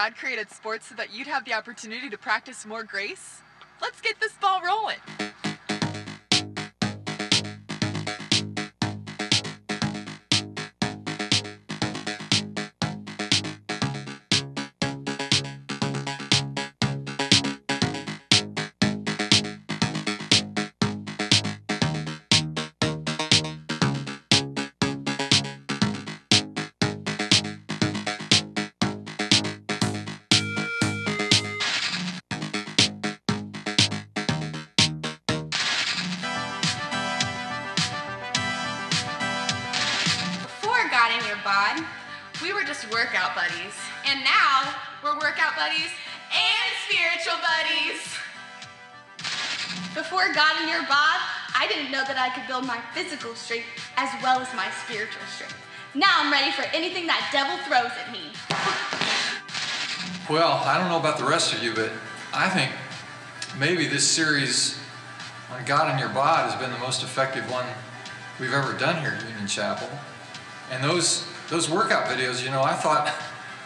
God created sports so that you'd have the opportunity to practice more grace? Let's get this ball rolling. Before God in your bod, I didn't know that I could build my physical strength as well as my spiritual strength. Now I'm ready for anything that devil throws at me. Well, I don't know about the rest of you, but I think maybe this series on God in Your Bod has been the most effective one we've ever done here at Union Chapel. And those those workout videos, you know, I thought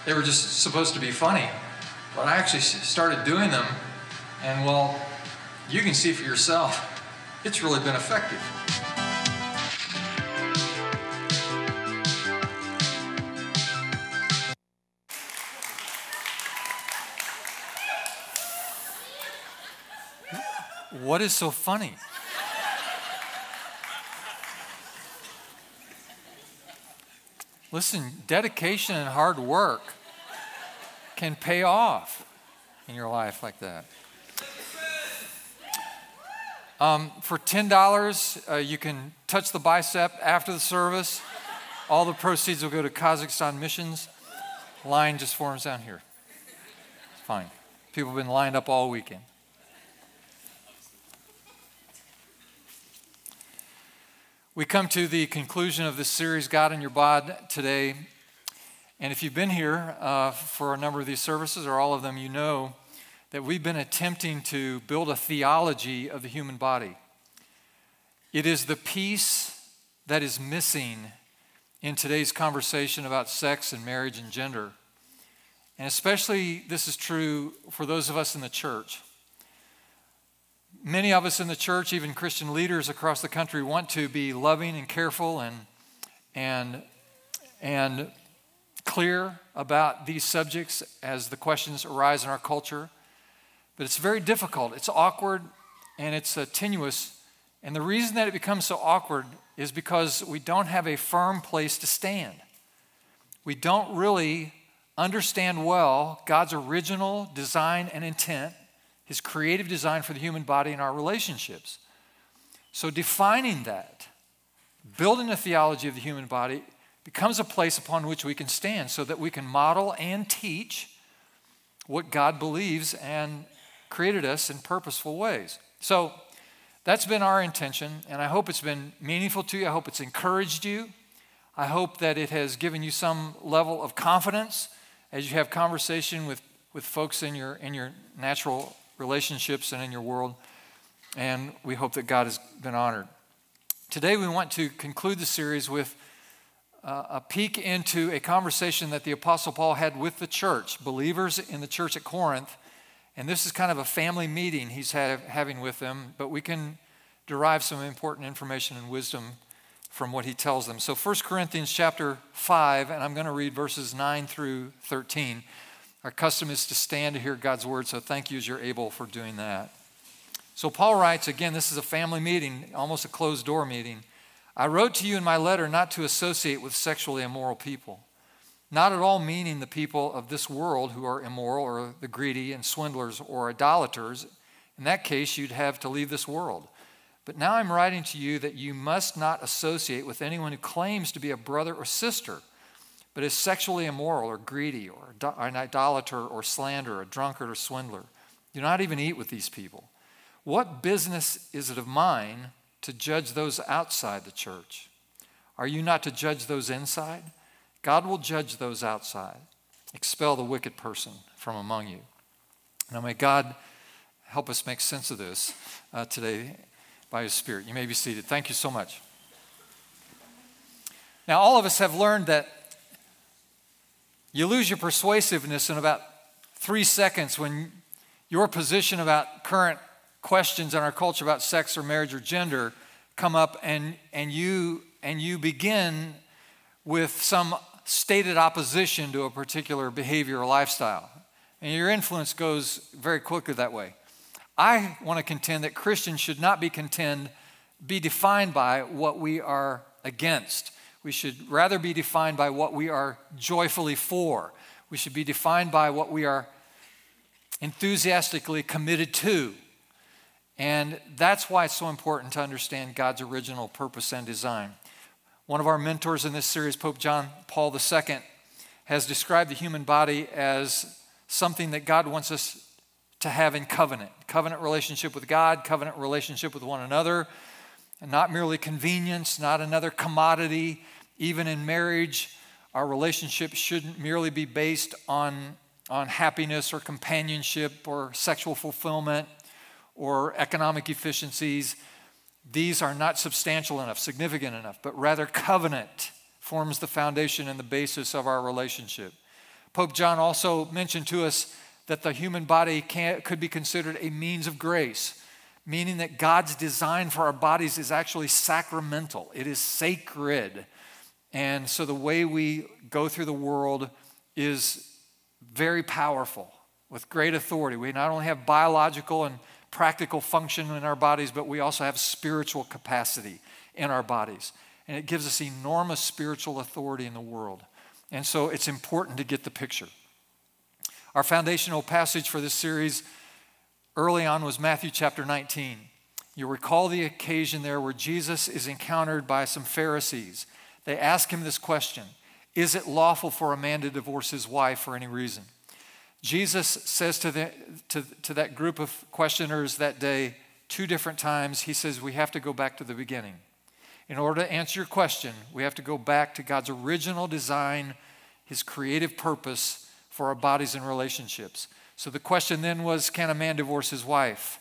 they were just supposed to be funny, but I actually started doing them, and well, you can see for yourself, it's really been effective. What is so funny? Listen, dedication and hard work can pay off in your life like that. Um, for $10, uh, you can touch the bicep after the service. All the proceeds will go to Kazakhstan missions. Line just forms down here. It's fine. People have been lined up all weekend. We come to the conclusion of this series, God in Your Bod, today. And if you've been here uh, for a number of these services, or all of them, you know that we've been attempting to build a theology of the human body. It is the piece that is missing in today's conversation about sex and marriage and gender. And especially, this is true for those of us in the church. Many of us in the church, even Christian leaders across the country, want to be loving and careful and, and, and clear about these subjects as the questions arise in our culture. But it's very difficult. It's awkward and it's uh, tenuous. And the reason that it becomes so awkward is because we don't have a firm place to stand. We don't really understand well God's original design and intent, His creative design for the human body and our relationships. So, defining that, building a theology of the human body, becomes a place upon which we can stand so that we can model and teach what God believes and created us in purposeful ways. So that's been our intention, and I hope it's been meaningful to you. I hope it's encouraged you. I hope that it has given you some level of confidence as you have conversation with, with folks in your, in your natural relationships and in your world. And we hope that God has been honored. Today, we want to conclude the series with uh, a peek into a conversation that the Apostle Paul had with the church, believers in the church at Corinth. And this is kind of a family meeting he's have, having with them, but we can derive some important information and wisdom from what he tells them. So 1 Corinthians chapter 5, and I'm going to read verses 9 through 13. Our custom is to stand to hear God's word, so thank you as you're able for doing that. So Paul writes, again, this is a family meeting, almost a closed door meeting. I wrote to you in my letter not to associate with sexually immoral people, not at all meaning the people of this world who are immoral or the greedy and swindlers or idolaters. In that case, you'd have to leave this world. But now I'm writing to you that you must not associate with anyone who claims to be a brother or sister, but is sexually immoral or greedy or an idolater or slanderer, a drunkard or swindler. Do not even eat with these people. What business is it of mine to judge those outside the church? Are you not to judge those inside? God will judge those outside. Expel the wicked person from among you. Now, may God help us make sense of this uh, today by His Spirit. You may be seated. Thank you so much. Now, all of us have learned that You lose your persuasiveness in about three seconds when your position about current questions in our culture about sex or marriage or gender come up and, and, you, and you begin with some stated opposition to a particular behavior or lifestyle. And your influence goes very quickly that way. I want to contend that Christians should not be contend, be defined by what we are against. We should rather be defined by what we are joyfully for. We should be defined by what we are enthusiastically committed to. And that's why it's so important to understand God's original purpose and design. One of our mentors in this series, Pope John Paul II, has described the human body as something that God wants us to have in covenant covenant relationship with God, covenant relationship with one another, and not merely convenience, not another commodity. Even in marriage, our relationship shouldn't merely be based on, on happiness or companionship or sexual fulfillment or economic efficiencies. These are not substantial enough, significant enough, but rather covenant forms the foundation and the basis of our relationship. Pope John also mentioned to us that the human body can, could be considered a means of grace, meaning that God's design for our bodies is actually sacramental, it is sacred. And so the way we go through the world is very powerful with great authority. We not only have biological and practical function in our bodies, but we also have spiritual capacity in our bodies. And it gives us enormous spiritual authority in the world. And so it's important to get the picture. Our foundational passage for this series early on was Matthew chapter 19. You recall the occasion there where Jesus is encountered by some Pharisees. They ask him this question Is it lawful for a man to divorce his wife for any reason? Jesus says to, the, to, to that group of questioners that day two different times, he says, We have to go back to the beginning. In order to answer your question, we have to go back to God's original design, his creative purpose for our bodies and relationships. So the question then was Can a man divorce his wife?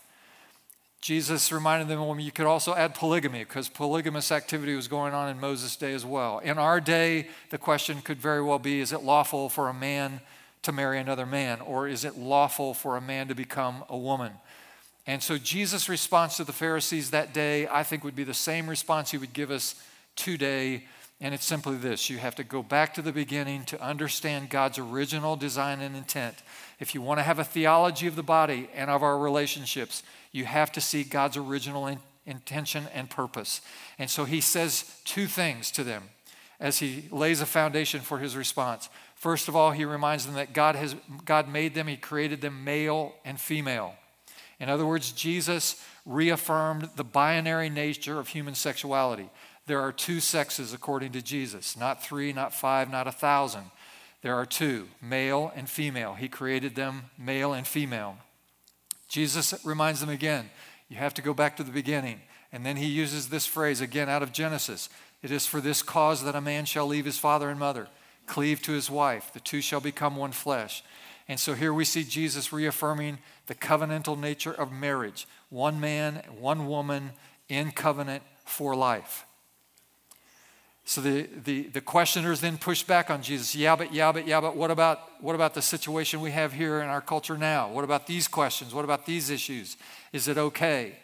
Jesus reminded them, well, you could also add polygamy because polygamous activity was going on in Moses' day as well. In our day, the question could very well be Is it lawful for a man to marry another man? Or is it lawful for a man to become a woman? And so Jesus' response to the Pharisees that day, I think, would be the same response he would give us today. And it's simply this you have to go back to the beginning to understand God's original design and intent. If you want to have a theology of the body and of our relationships, you have to see God's original in, intention and purpose. And so he says two things to them as he lays a foundation for his response. First of all, he reminds them that God, has, God made them, he created them male and female. In other words, Jesus reaffirmed the binary nature of human sexuality. There are two sexes according to Jesus, not three, not five, not a thousand. There are two, male and female. He created them male and female. Jesus reminds them again, you have to go back to the beginning. And then he uses this phrase again out of Genesis It is for this cause that a man shall leave his father and mother cleave to his wife. The two shall become one flesh. And so here we see Jesus reaffirming the covenantal nature of marriage one man, one woman in covenant for life. So the, the, the questioners then push back on Jesus. Yeah, but, yeah, but, yeah, but what about, what about the situation we have here in our culture now? What about these questions? What about these issues? Is it okay?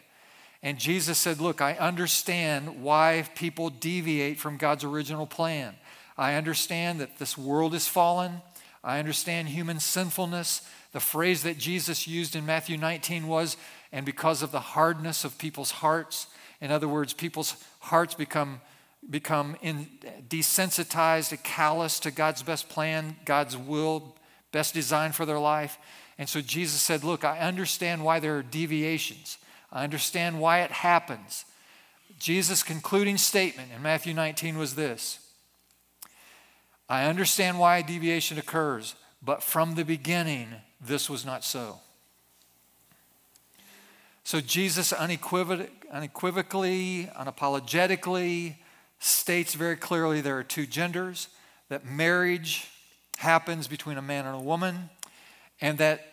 And Jesus said, Look, I understand why people deviate from God's original plan. I understand that this world is fallen. I understand human sinfulness. The phrase that Jesus used in Matthew 19 was, and because of the hardness of people's hearts, in other words, people's hearts become, become in, desensitized, callous to God's best plan, God's will, best design for their life. And so Jesus said, Look, I understand why there are deviations, I understand why it happens. Jesus' concluding statement in Matthew 19 was this I understand why deviation occurs, but from the beginning, this was not so. So Jesus unequivocally, unapologetically states very clearly there are two genders, that marriage happens between a man and a woman, and that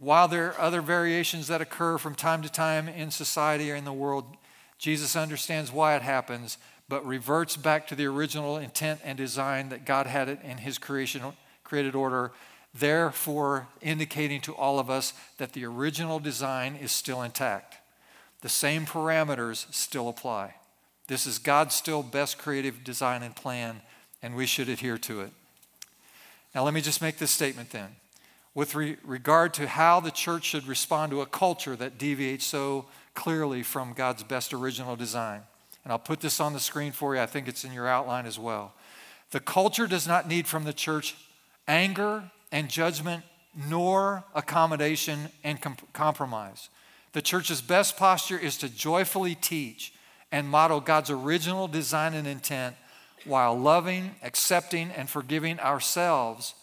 while there are other variations that occur from time to time in society or in the world, Jesus understands why it happens, but reverts back to the original intent and design that God had it in his creation, created order, therefore indicating to all of us that the original design is still intact. The same parameters still apply. This is God's still best creative design and plan, and we should adhere to it. Now, let me just make this statement then. With re- regard to how the church should respond to a culture that deviates so clearly from God's best original design. And I'll put this on the screen for you. I think it's in your outline as well. The culture does not need from the church anger and judgment, nor accommodation and com- compromise. The church's best posture is to joyfully teach and model God's original design and intent while loving, accepting, and forgiving ourselves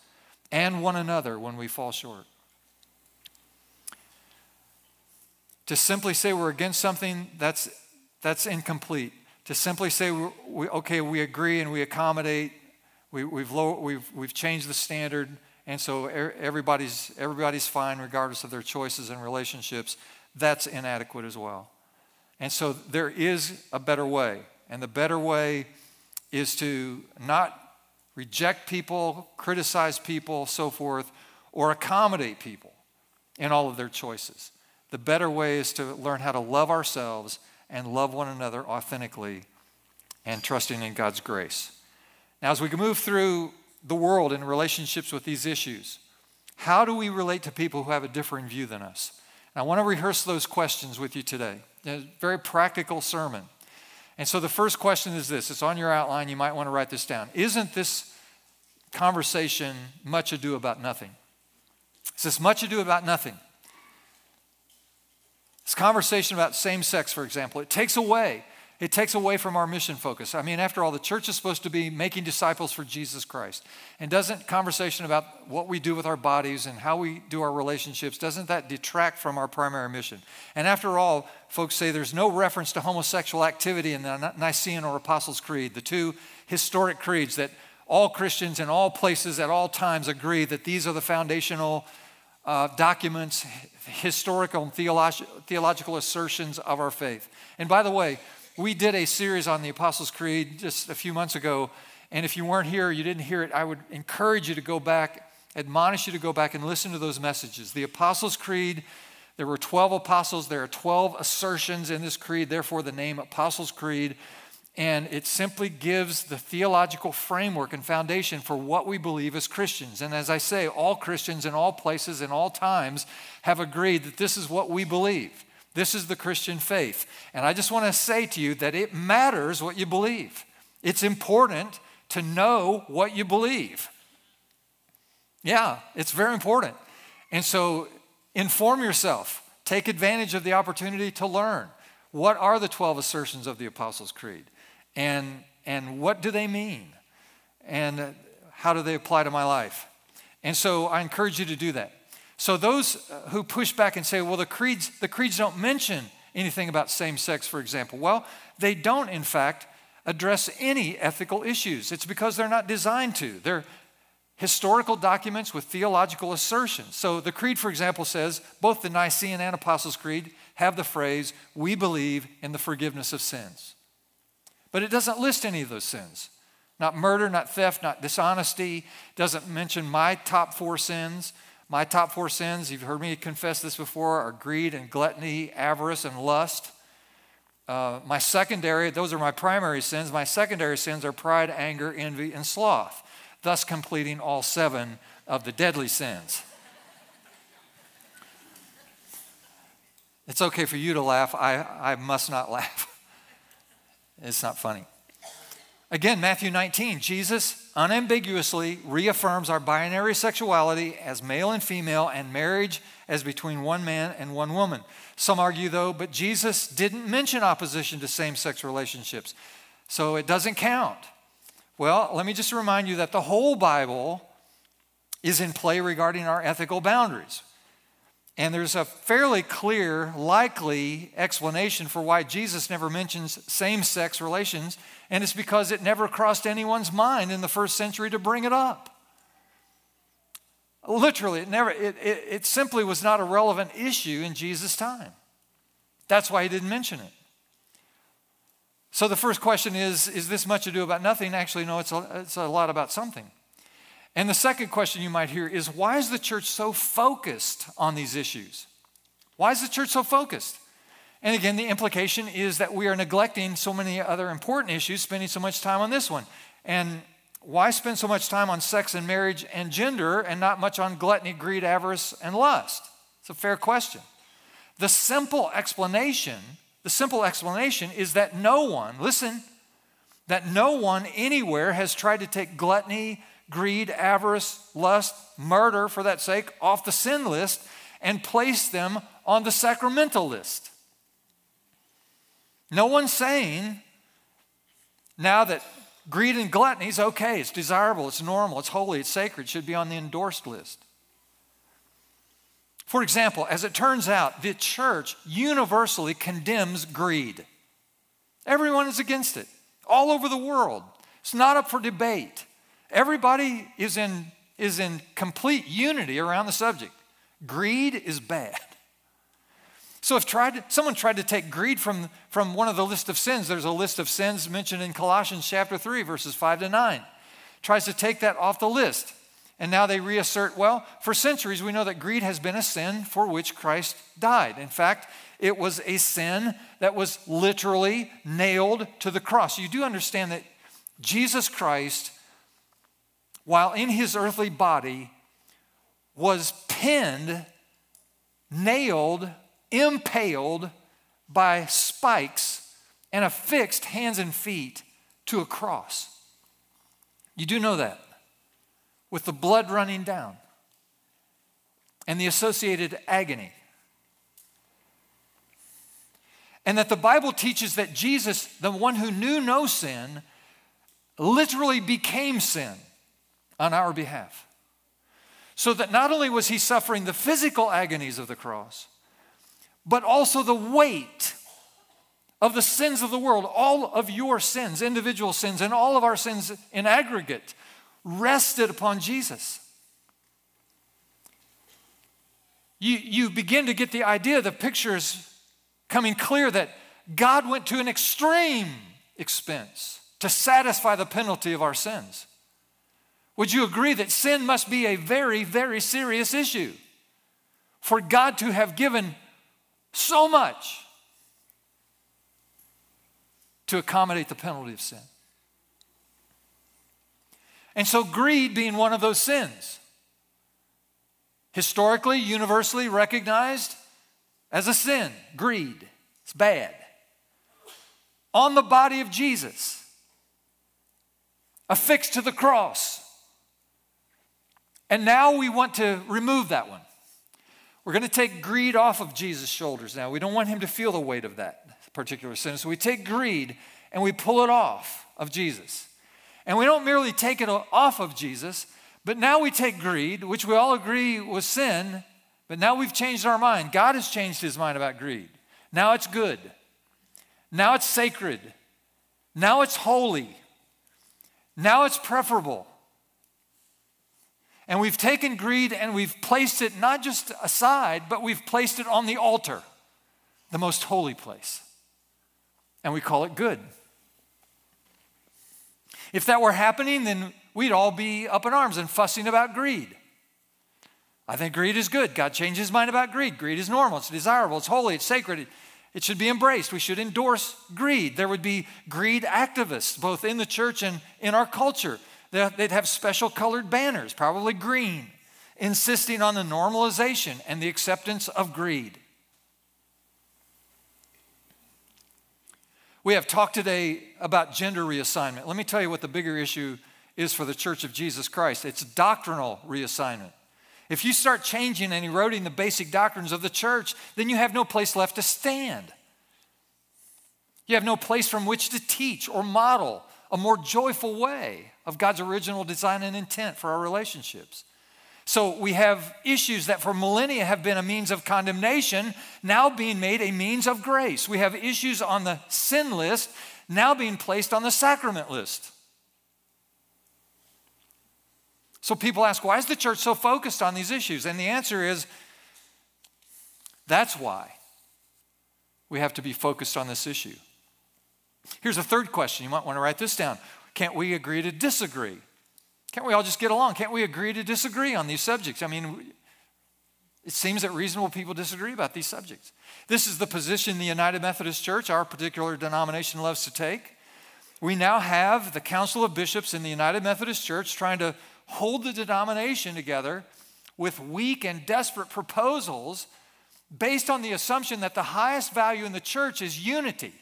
and one another when we fall short. To simply say we're against something, that's, that's incomplete. To simply say, we, okay, we agree and we accommodate, we, we've, low, we've, we've changed the standard, and so everybody's, everybody's fine regardless of their choices and relationships, that's inadequate as well. And so there is a better way. And the better way is to not reject people, criticize people, so forth, or accommodate people in all of their choices. The better way is to learn how to love ourselves and love one another authentically and trusting in God's grace. Now, as we move through the world in relationships with these issues, how do we relate to people who have a different view than us? And I want to rehearse those questions with you today. A very practical sermon. And so the first question is this it's on your outline. You might want to write this down. Isn't this conversation much ado about nothing? Is this much ado about nothing? This conversation about same sex, for example, it takes away it takes away from our mission focus. I mean, after all, the church is supposed to be making disciples for Jesus Christ. And doesn't conversation about what we do with our bodies and how we do our relationships, doesn't that detract from our primary mission? And after all, folks say there's no reference to homosexual activity in the Nicene or Apostles' Creed, the two historic creeds that all Christians in all places at all times agree that these are the foundational uh, documents, historical and theolog- theological assertions of our faith. And by the way, we did a series on the Apostles' Creed just a few months ago. And if you weren't here, you didn't hear it, I would encourage you to go back, admonish you to go back and listen to those messages. The Apostles' Creed, there were 12 apostles, there are 12 assertions in this creed, therefore, the name Apostles' Creed. And it simply gives the theological framework and foundation for what we believe as Christians. And as I say, all Christians in all places, in all times, have agreed that this is what we believe. This is the Christian faith. And I just want to say to you that it matters what you believe. It's important to know what you believe. Yeah, it's very important. And so inform yourself, take advantage of the opportunity to learn. What are the 12 assertions of the Apostles' Creed? And, and what do they mean? And how do they apply to my life? And so I encourage you to do that. So those uh, who push back and say, well, the creeds, the creeds don't mention anything about same sex, for example. Well, they don't, in fact, address any ethical issues. It's because they're not designed to. They're historical documents with theological assertions. So the creed, for example, says both the Nicene and Apostles' Creed have the phrase, we believe in the forgiveness of sins. But it doesn't list any of those sins. Not murder, not theft, not dishonesty, doesn't mention my top four sins. My top four sins, you've heard me confess this before, are greed and gluttony, avarice and lust. Uh, my secondary, those are my primary sins. My secondary sins are pride, anger, envy, and sloth, thus completing all seven of the deadly sins. It's okay for you to laugh. I, I must not laugh. It's not funny. Again, Matthew 19, Jesus unambiguously reaffirms our binary sexuality as male and female and marriage as between one man and one woman. Some argue, though, but Jesus didn't mention opposition to same sex relationships, so it doesn't count. Well, let me just remind you that the whole Bible is in play regarding our ethical boundaries. And there's a fairly clear, likely explanation for why Jesus never mentions same sex relations, and it's because it never crossed anyone's mind in the first century to bring it up. Literally, it, never, it, it, it simply was not a relevant issue in Jesus' time. That's why he didn't mention it. So the first question is Is this much ado about nothing? Actually, no, it's a, it's a lot about something. And the second question you might hear is why is the church so focused on these issues? Why is the church so focused? And again, the implication is that we are neglecting so many other important issues, spending so much time on this one. And why spend so much time on sex and marriage and gender and not much on gluttony, greed, avarice, and lust? It's a fair question. The simple explanation, the simple explanation is that no one, listen, that no one anywhere has tried to take gluttony, greed, avarice, lust, murder, for that sake, off the sin list and place them on the sacramental list. No one's saying now that greed and gluttony is okay, it's desirable, it's normal, it's holy, it's sacred, should be on the endorsed list. For example, as it turns out, the church universally condemns greed. Everyone is against it, all over the world. It's not up for debate. Everybody is in, is in complete unity around the subject. Greed is bad. So if tried, someone tried to take greed from, from one of the list of sins, there's a list of sins mentioned in Colossians chapter 3, verses 5 to 9, tries to take that off the list. And now they reassert, well, for centuries we know that greed has been a sin for which Christ died. In fact, it was a sin that was literally nailed to the cross. You do understand that Jesus Christ while in his earthly body, was pinned, nailed, impaled by spikes, and affixed hands and feet to a cross. You do know that, with the blood running down and the associated agony. And that the Bible teaches that Jesus, the one who knew no sin, literally became sin on our behalf. So that not only was he suffering the physical agonies of the cross, but also the weight of the sins of the world, all of your sins, individual sins, and all of our sins in aggregate, rested upon Jesus. You, you begin to get the idea, the picture is coming clear that God went to an extreme expense to satisfy the penalty of our sins. Would you agree that sin must be a very, very serious issue? For God to have given so much to accommodate the penalty of sin. And so, greed being one of those sins, historically, universally recognized as a sin, greed, it's bad. On the body of Jesus, affixed to the cross, and now we want to remove that one. We're going to take greed off of Jesus' shoulders now. We don't want him to feel the weight of that particular sin. So we take greed and we pull it off of Jesus. And we don't merely take it off of Jesus, but now we take greed, which we all agree was sin, but now we've changed our mind. God has changed his mind about greed. Now it's good. Now it's sacred. Now it's holy. Now it's preferable. And we've taken greed and we've placed it not just aside, but we've placed it on the altar, the most holy place. And we call it good. If that were happening, then we'd all be up in arms and fussing about greed. I think greed is good. God changed his mind about greed. Greed is normal, it's desirable, it's holy, it's sacred. It should be embraced. We should endorse greed. There would be greed activists, both in the church and in our culture. They'd have special colored banners, probably green, insisting on the normalization and the acceptance of greed. We have talked today about gender reassignment. Let me tell you what the bigger issue is for the Church of Jesus Christ it's doctrinal reassignment. If you start changing and eroding the basic doctrines of the church, then you have no place left to stand. You have no place from which to teach or model a more joyful way of God's original design and intent for our relationships. So we have issues that for millennia have been a means of condemnation, now being made a means of grace. We have issues on the sin list, now being placed on the sacrament list. So people ask, why is the church so focused on these issues? And the answer is that's why we have to be focused on this issue. Here's a third question. You might want to write this down. Can't we agree to disagree Can't we all just get along? Can't we agree to disagree on these subjects? I mean, it seems that reasonable people disagree about these subjects. This is the position the United Methodist Church, our particular denomination, loves to take. We now have the Council of Bishops in the United Methodist Church trying to hold the denomination together with weak and desperate proposals based on the assumption that the highest value in the church is unity.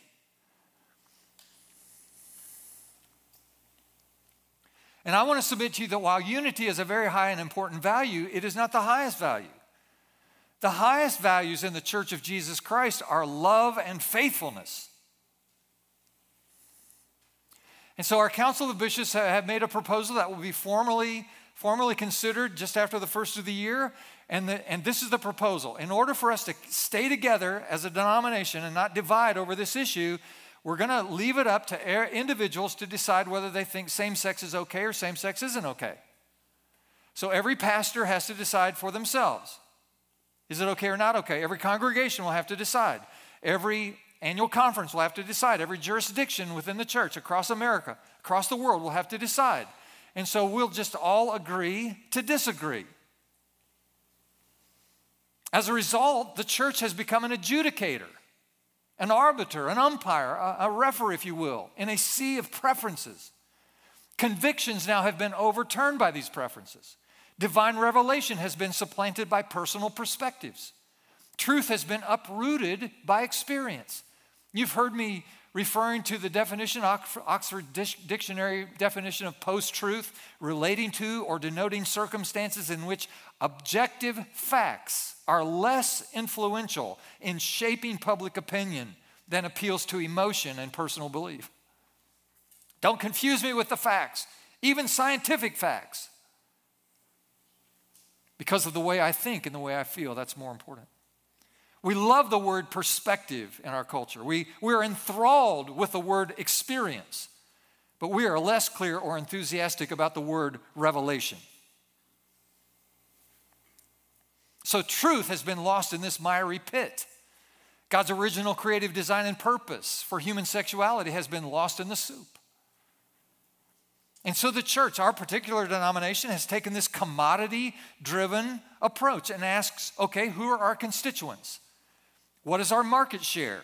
And I want to submit to you that while unity is a very high and important value, it is not the highest value. The highest values in the church of Jesus Christ are love and faithfulness. And so our Council of Bishops have made a proposal that will be formally, formally considered just after the first of the year. And, the, and this is the proposal. In order for us to stay together as a denomination and not divide over this issue, we're going to leave it up to individuals to decide whether they think same sex is okay or same sex isn't okay. So every pastor has to decide for themselves is it okay or not okay? Every congregation will have to decide. Every annual conference will have to decide. Every jurisdiction within the church across America, across the world, will have to decide. And so we'll just all agree to disagree. As a result, the church has become an adjudicator an arbiter, an umpire, a, a referee, if you will, in a sea of preferences. Convictions now have been overturned by these preferences. Divine revelation has been supplanted by personal perspectives. Truth has been uprooted by experience. You've heard me referring to the definition, Oxford Dictionary definition of post truth, relating to or denoting circumstances in which objective facts are less influential in shaping public opinion than appeals to emotion and personal belief. Don't confuse me with the facts, even scientific facts. Because of the way I think and the way I feel, that's more important. We love the word perspective in our culture. We, we're enthralled with the word experience, but we are less clear or enthusiastic about the word revelation. So, truth has been lost in this miry pit. God's original creative design and purpose for human sexuality has been lost in the soup. And so, the church, our particular denomination, has taken this commodity driven approach and asks okay, who are our constituents? What is our market share?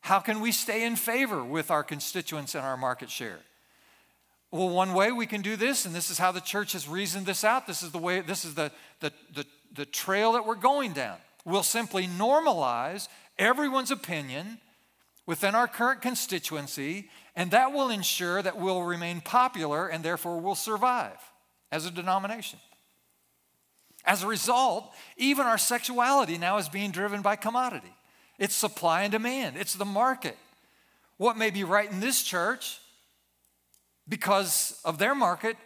How can we stay in favor with our constituents and our market share? Well, one way we can do this, and this is how the church has reasoned this out, this is the way, this is the, the, the, the trail that we're going down. We'll simply normalize everyone's opinion within our current constituency, and that will ensure that we'll remain popular and therefore will survive as a denomination. As a result, even our sexuality now is being driven by commodity. It's supply and demand, it's the market. What may be right in this church because of their market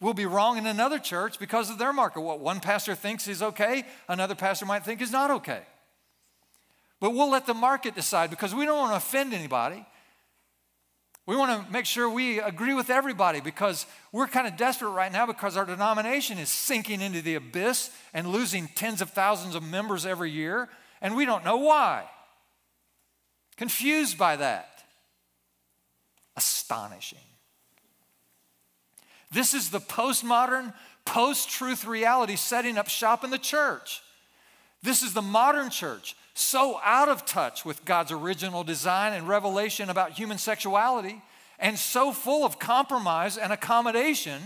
will be wrong in another church because of their market. What one pastor thinks is okay, another pastor might think is not okay. But we'll let the market decide because we don't want to offend anybody. We want to make sure we agree with everybody because we're kind of desperate right now because our denomination is sinking into the abyss and losing tens of thousands of members every year, and we don't know why. Confused by that. Astonishing. This is the postmodern, post truth reality setting up shop in the church. This is the modern church, so out of touch with God's original design and revelation about human sexuality, and so full of compromise and accommodation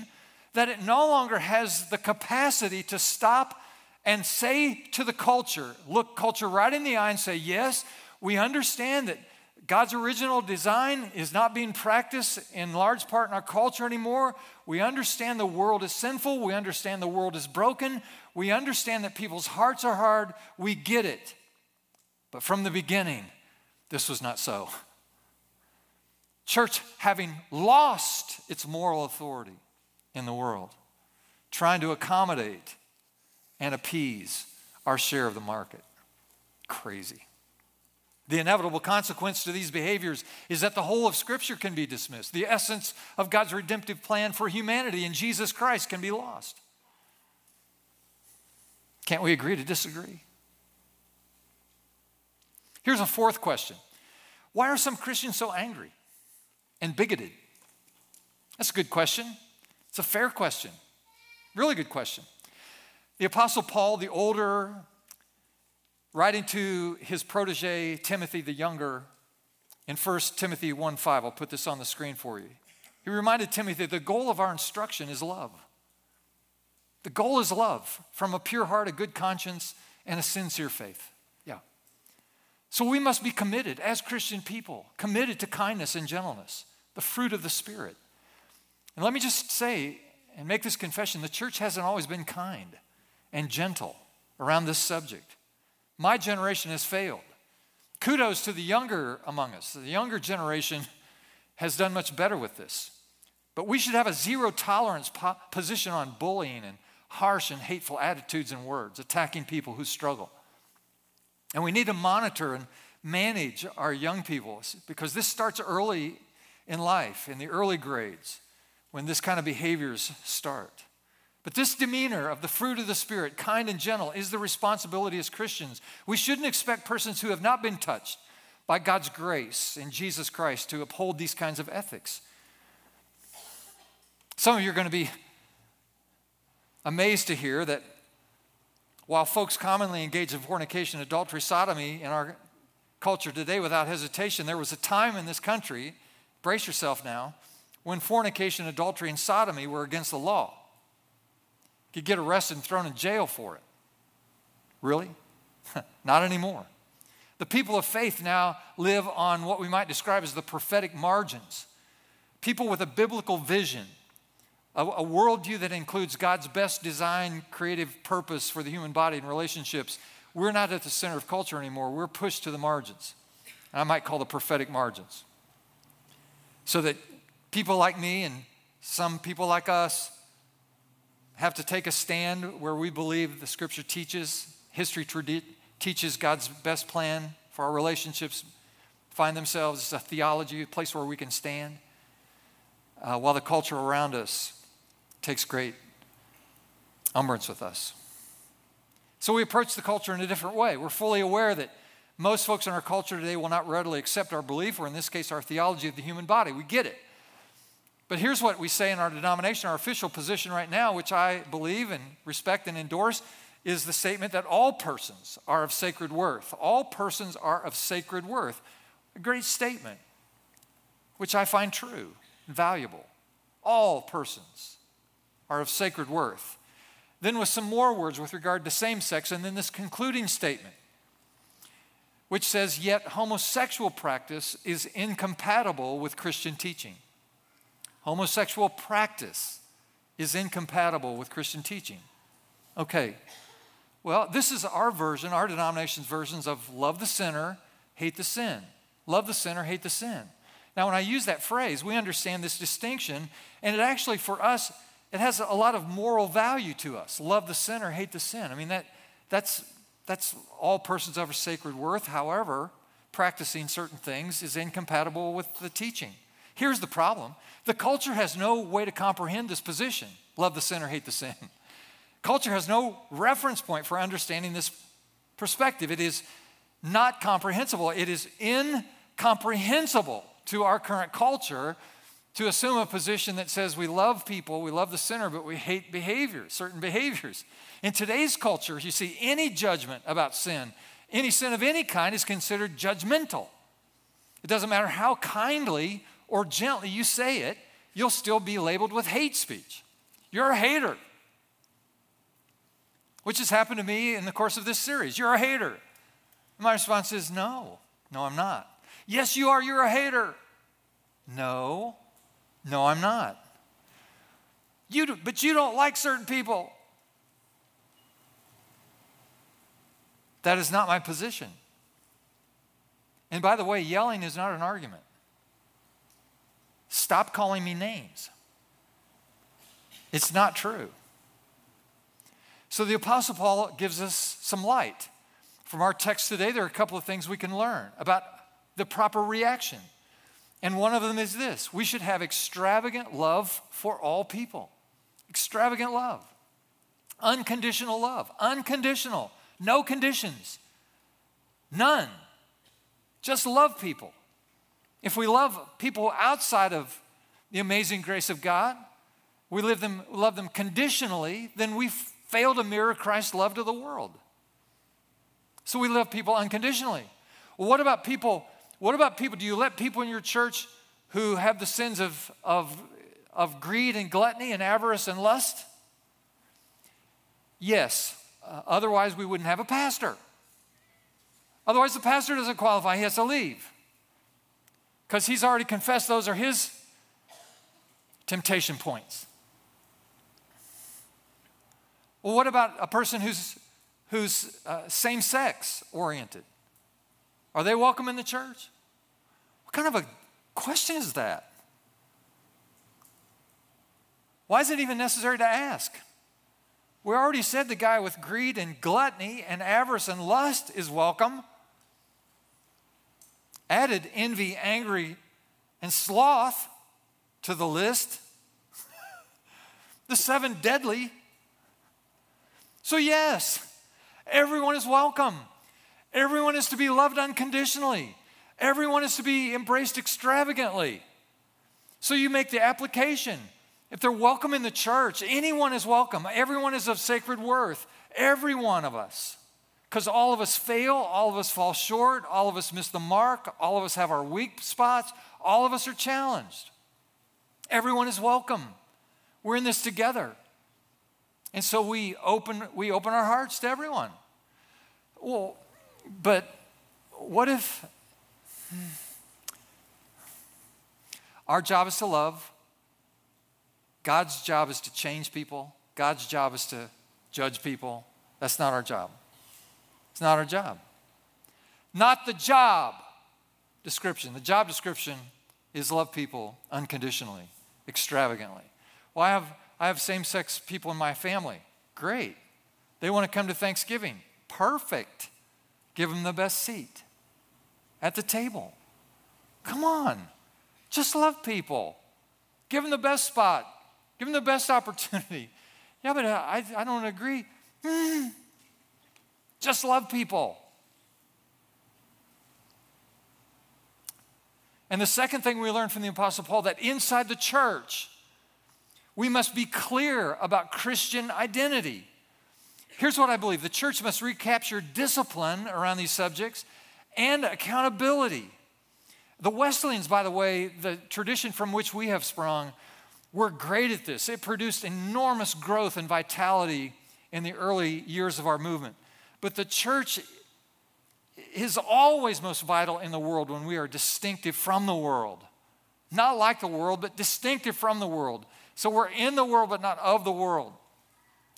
that it no longer has the capacity to stop and say to the culture, look culture right in the eye and say, yes, we understand that God's original design is not being practiced in large part in our culture anymore. We understand the world is sinful. We understand the world is broken. We understand that people's hearts are hard. We get it. But from the beginning, this was not so. Church, having lost its moral authority in the world, trying to accommodate and appease our share of the market. Crazy. The inevitable consequence to these behaviors is that the whole of Scripture can be dismissed. The essence of God's redemptive plan for humanity in Jesus Christ can be lost. Can't we agree to disagree? Here's a fourth question Why are some Christians so angry and bigoted? That's a good question. It's a fair question. Really good question. The Apostle Paul, the older, writing to his protege Timothy the younger, in 1 Timothy 1 5, I'll put this on the screen for you. He reminded Timothy the goal of our instruction is love. The goal is love from a pure heart, a good conscience, and a sincere faith. Yeah. So we must be committed as Christian people, committed to kindness and gentleness, the fruit of the Spirit. And let me just say and make this confession the church hasn't always been kind and gentle around this subject. My generation has failed. Kudos to the younger among us. The younger generation has done much better with this. But we should have a zero tolerance po- position on bullying and harsh and hateful attitudes and words, attacking people who struggle. And we need to monitor and manage our young people because this starts early in life, in the early grades, when this kind of behaviors start. But this demeanor of the fruit of the Spirit, kind and gentle, is the responsibility as Christians. We shouldn't expect persons who have not been touched by God's grace in Jesus Christ to uphold these kinds of ethics. Some of you are going to be amazed to hear that while folks commonly engage in fornication, adultery, sodomy in our culture today without hesitation, there was a time in this country, brace yourself now, when fornication, adultery, and sodomy were against the law. Could get arrested and thrown in jail for it. Really? Not anymore. The people of faith now live on what we might describe as the prophetic margins. People with a biblical vision a, a worldview that includes God's best design, creative purpose for the human body and relationships, we're not at the center of culture anymore. We're pushed to the margins. And I might call the prophetic margins. So that people like me and some people like us have to take a stand where we believe the scripture teaches, history tradi- teaches God's best plan for our relationships, find themselves as a theology, a place where we can stand, uh, while the culture around us takes great umbrance with us. So we approach the culture in a different way. We're fully aware that most folks in our culture today will not readily accept our belief, or in this case, our theology of the human body. We get it. But here's what we say in our denomination, our official position right now, which I believe and respect and endorse, is the statement that all persons are of sacred worth. All persons are of sacred worth. A great statement, which I find true and valuable. All persons are of sacred worth. Then, with some more words with regard to same sex, and then this concluding statement, which says, Yet homosexual practice is incompatible with Christian teaching. Homosexual practice is incompatible with Christian teaching. Okay, well, this is our version, our denomination's versions of love the sinner, hate the sin. Love the sinner, hate the sin. Now, when I use that phrase, we understand this distinction, and it actually, for us, it has a lot of moral value to us. Love the sinner, hate the sin. I mean, that, that's, that's all persons of a sacred worth. However, practicing certain things is incompatible with the teaching. Here's the problem the culture has no way to comprehend this position love the sinner, hate the sin. Culture has no reference point for understanding this perspective. It is not comprehensible, it is incomprehensible to our current culture to assume a position that says we love people, we love the sinner, but we hate behaviors, certain behaviors. In today's culture, you see any judgment about sin, any sin of any kind is considered judgmental. It doesn't matter how kindly or gently you say it, you'll still be labeled with hate speech. You're a hater, which has happened to me in the course of this series. You're a hater. My response is no, no, I'm not. Yes, you are, you're a hater. No, no, I'm not. You do, but you don't like certain people. That is not my position. And by the way, yelling is not an argument. Stop calling me names. It's not true. So the Apostle Paul gives us some light. From our text today, there are a couple of things we can learn about the proper reaction and one of them is this we should have extravagant love for all people. Extravagant love. Unconditional love. Unconditional. No conditions. None. Just love people. If we love people outside of the amazing grace of God, we them, love them conditionally, then we fail to mirror Christ's love to the world. So we love people unconditionally. Well, what about people? What about people? Do you let people in your church who have the sins of, of, of greed and gluttony and avarice and lust? Yes. Uh, otherwise, we wouldn't have a pastor. Otherwise, the pastor doesn't qualify, he has to leave. Because he's already confessed those are his temptation points. Well, what about a person who's, who's uh, same sex oriented? Are they welcome in the church? What kind of a question is that? Why is it even necessary to ask? We already said the guy with greed and gluttony and avarice and lust is welcome. Added envy, angry, and sloth to the list. the seven deadly. So, yes, everyone is welcome. Everyone is to be loved unconditionally. Everyone is to be embraced extravagantly. So, you make the application. If they're welcome in the church, anyone is welcome. Everyone is of sacred worth. Every one of us. Because all of us fail, all of us fall short, all of us miss the mark, all of us have our weak spots, all of us are challenged. Everyone is welcome. We're in this together. And so we open, we open our hearts to everyone. Well, but what if hmm, our job is to love? God's job is to change people. God's job is to judge people. That's not our job. It's not our job. Not the job description. The job description is love people unconditionally, extravagantly. Well, I have, I have same sex people in my family. Great. They want to come to Thanksgiving. Perfect. Give them the best seat at the table. Come on. Just love people. Give them the best spot. Give them the best opportunity. Yeah, but I, I don't agree. Mm, just love people. And the second thing we learn from the Apostle Paul that inside the church, we must be clear about Christian identity. Here's what I believe the church must recapture discipline around these subjects and accountability. The Wesleyans, by the way, the tradition from which we have sprung, were great at this. It produced enormous growth and vitality in the early years of our movement. But the church is always most vital in the world when we are distinctive from the world. Not like the world, but distinctive from the world. So we're in the world, but not of the world.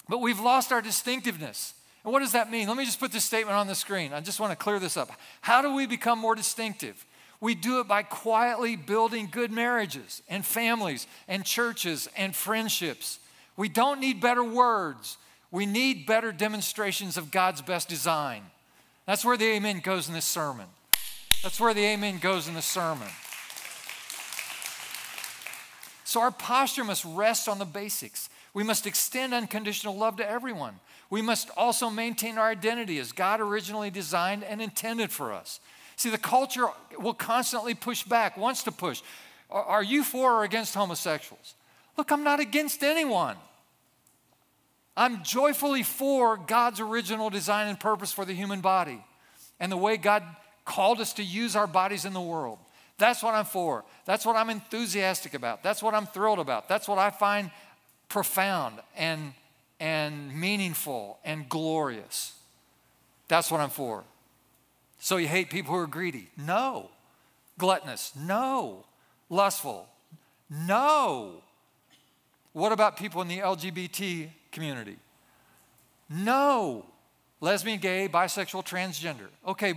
But we've lost our distinctiveness. And what does that mean? Let me just put this statement on the screen. I just want to clear this up. How do we become more distinctive? We do it by quietly building good marriages and families and churches and friendships. We don't need better words. We need better demonstrations of God's best design. That's where the amen goes in this sermon. That's where the amen goes in the sermon. So our posture must rest on the basics. We must extend unconditional love to everyone. We must also maintain our identity as God originally designed and intended for us. See, the culture will constantly push back, wants to push. Are you for or against homosexuals? Look, I'm not against anyone. I'm joyfully for God's original design and purpose for the human body and the way God called us to use our bodies in the world. That's what I'm for. That's what I'm enthusiastic about. That's what I'm thrilled about. That's what I find profound and, and meaningful and glorious. That's what I'm for. So you hate people who are greedy? No. Gluttonous? No. Lustful? No. What about people in the LGBT community. No. Lesbian, gay, bisexual, transgender. Okay,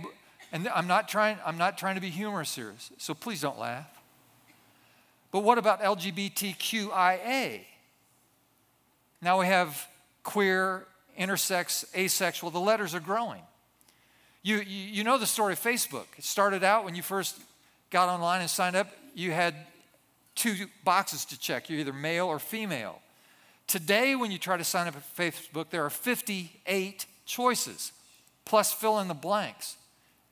and I'm not trying, I'm not trying to be humorous here, so please don't laugh. But what about LGBTQIA? Now we have queer, intersex, asexual. The letters are growing. You, you, know the story of Facebook. It started out when you first got online and signed up, you had two boxes to check. You're either male or female. Today, when you try to sign up at Facebook, there are 58 choices, plus fill in the blanks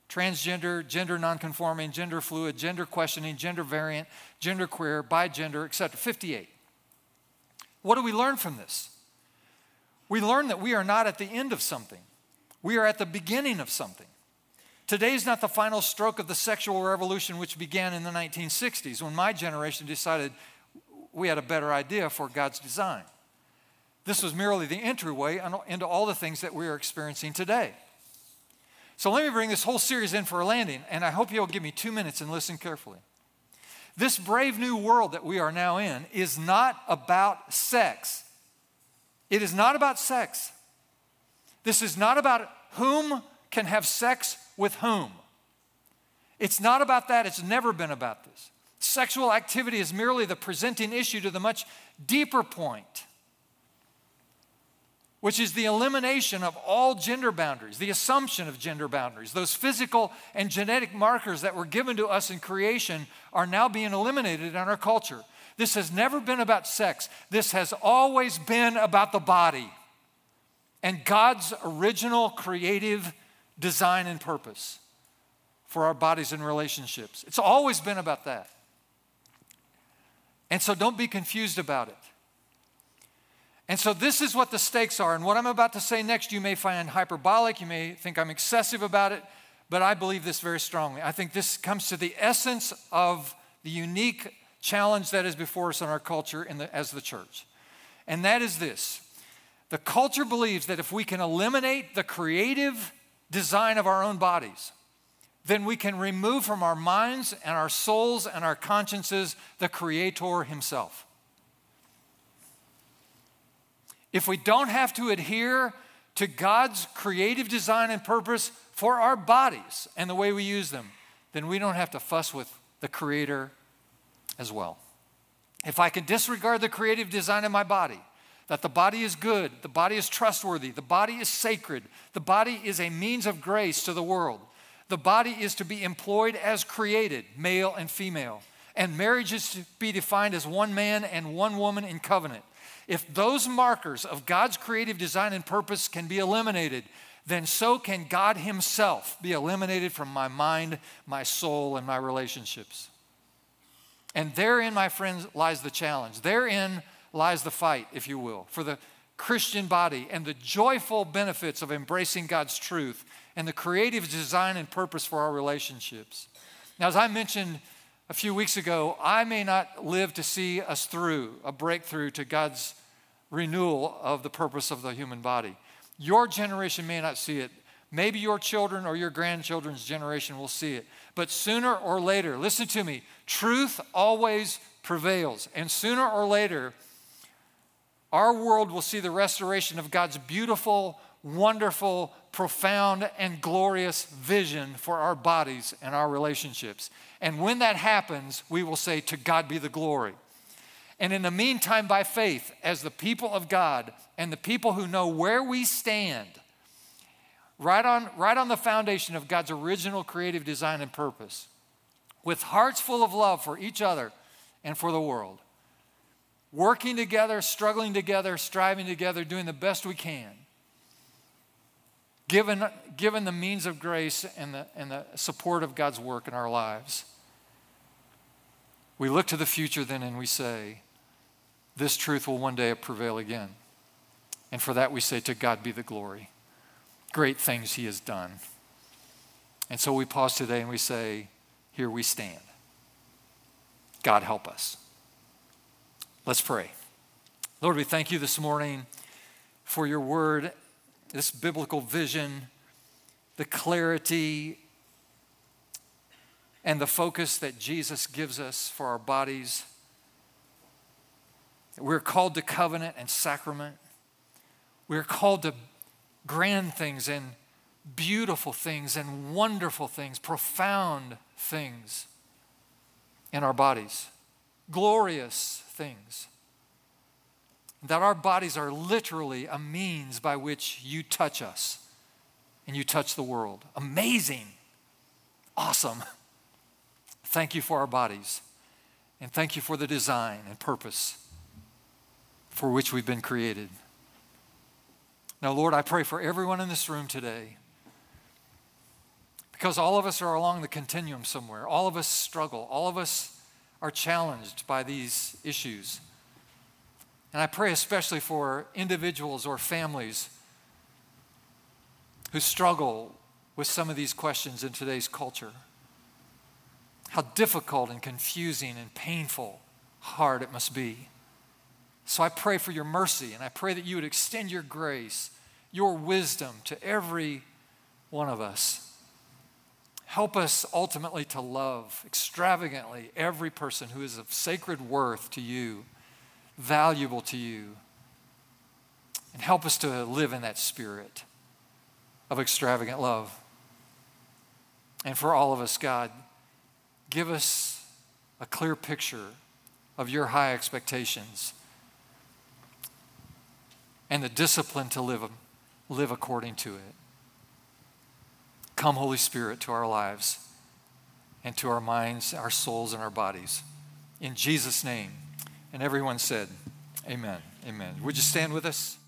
transgender, gender nonconforming, gender fluid, gender questioning, gender variant, gender queer, bi gender, etc. 58. What do we learn from this? We learn that we are not at the end of something, we are at the beginning of something. Today is not the final stroke of the sexual revolution which began in the 1960s when my generation decided we had a better idea for God's design. This was merely the entryway into all the things that we are experiencing today. So let me bring this whole series in for a landing, and I hope you'll give me two minutes and listen carefully. This brave new world that we are now in is not about sex. It is not about sex. This is not about whom can have sex with whom. It's not about that, it's never been about this. Sexual activity is merely the presenting issue to the much deeper point, which is the elimination of all gender boundaries, the assumption of gender boundaries. Those physical and genetic markers that were given to us in creation are now being eliminated in our culture. This has never been about sex, this has always been about the body and God's original creative design and purpose for our bodies and relationships. It's always been about that. And so don't be confused about it. And so this is what the stakes are. And what I'm about to say next, you may find hyperbolic, you may think I'm excessive about it, but I believe this very strongly. I think this comes to the essence of the unique challenge that is before us in our culture in the, as the church. And that is this the culture believes that if we can eliminate the creative design of our own bodies, then we can remove from our minds and our souls and our consciences the Creator Himself. If we don't have to adhere to God's creative design and purpose for our bodies and the way we use them, then we don't have to fuss with the Creator as well. If I can disregard the creative design of my body, that the body is good, the body is trustworthy, the body is sacred, the body is a means of grace to the world. The body is to be employed as created, male and female. And marriage is to be defined as one man and one woman in covenant. If those markers of God's creative design and purpose can be eliminated, then so can God Himself be eliminated from my mind, my soul, and my relationships. And therein, my friends, lies the challenge. Therein lies the fight, if you will, for the Christian body and the joyful benefits of embracing God's truth and the creative design and purpose for our relationships. Now, as I mentioned a few weeks ago, I may not live to see us through a breakthrough to God's renewal of the purpose of the human body. Your generation may not see it. Maybe your children or your grandchildren's generation will see it. But sooner or later, listen to me, truth always prevails. And sooner or later, our world will see the restoration of God's beautiful, wonderful, profound, and glorious vision for our bodies and our relationships. And when that happens, we will say, To God be the glory. And in the meantime, by faith, as the people of God and the people who know where we stand, right on, right on the foundation of God's original creative design and purpose, with hearts full of love for each other and for the world, working together, struggling together, striving together, doing the best we can, given, given the means of grace and the, and the support of God's work in our lives. We look to the future then and we say, this truth will one day prevail again. And for that we say, to God be the glory. Great things He has done. And so we pause today and we say, here we stand. God help us. Let's pray. Lord, we thank you this morning for your word, this biblical vision, the clarity and the focus that Jesus gives us for our bodies. We're called to covenant and sacrament. We're called to grand things and beautiful things and wonderful things, profound things in our bodies, glorious things. That our bodies are literally a means by which you touch us and you touch the world. Amazing. Awesome. Thank you for our bodies. And thank you for the design and purpose for which we've been created. Now, Lord, I pray for everyone in this room today because all of us are along the continuum somewhere. All of us struggle. All of us are challenged by these issues. And I pray especially for individuals or families who struggle with some of these questions in today's culture. How difficult and confusing and painful, hard it must be. So I pray for your mercy and I pray that you would extend your grace, your wisdom to every one of us. Help us ultimately to love extravagantly every person who is of sacred worth to you, valuable to you. And help us to live in that spirit of extravagant love. And for all of us, God, give us a clear picture of your high expectations and the discipline to live, live according to it. Come, Holy Spirit, to our lives and to our minds, our souls, and our bodies. In Jesus' name. And everyone said, Amen. Amen. Would you stand with us?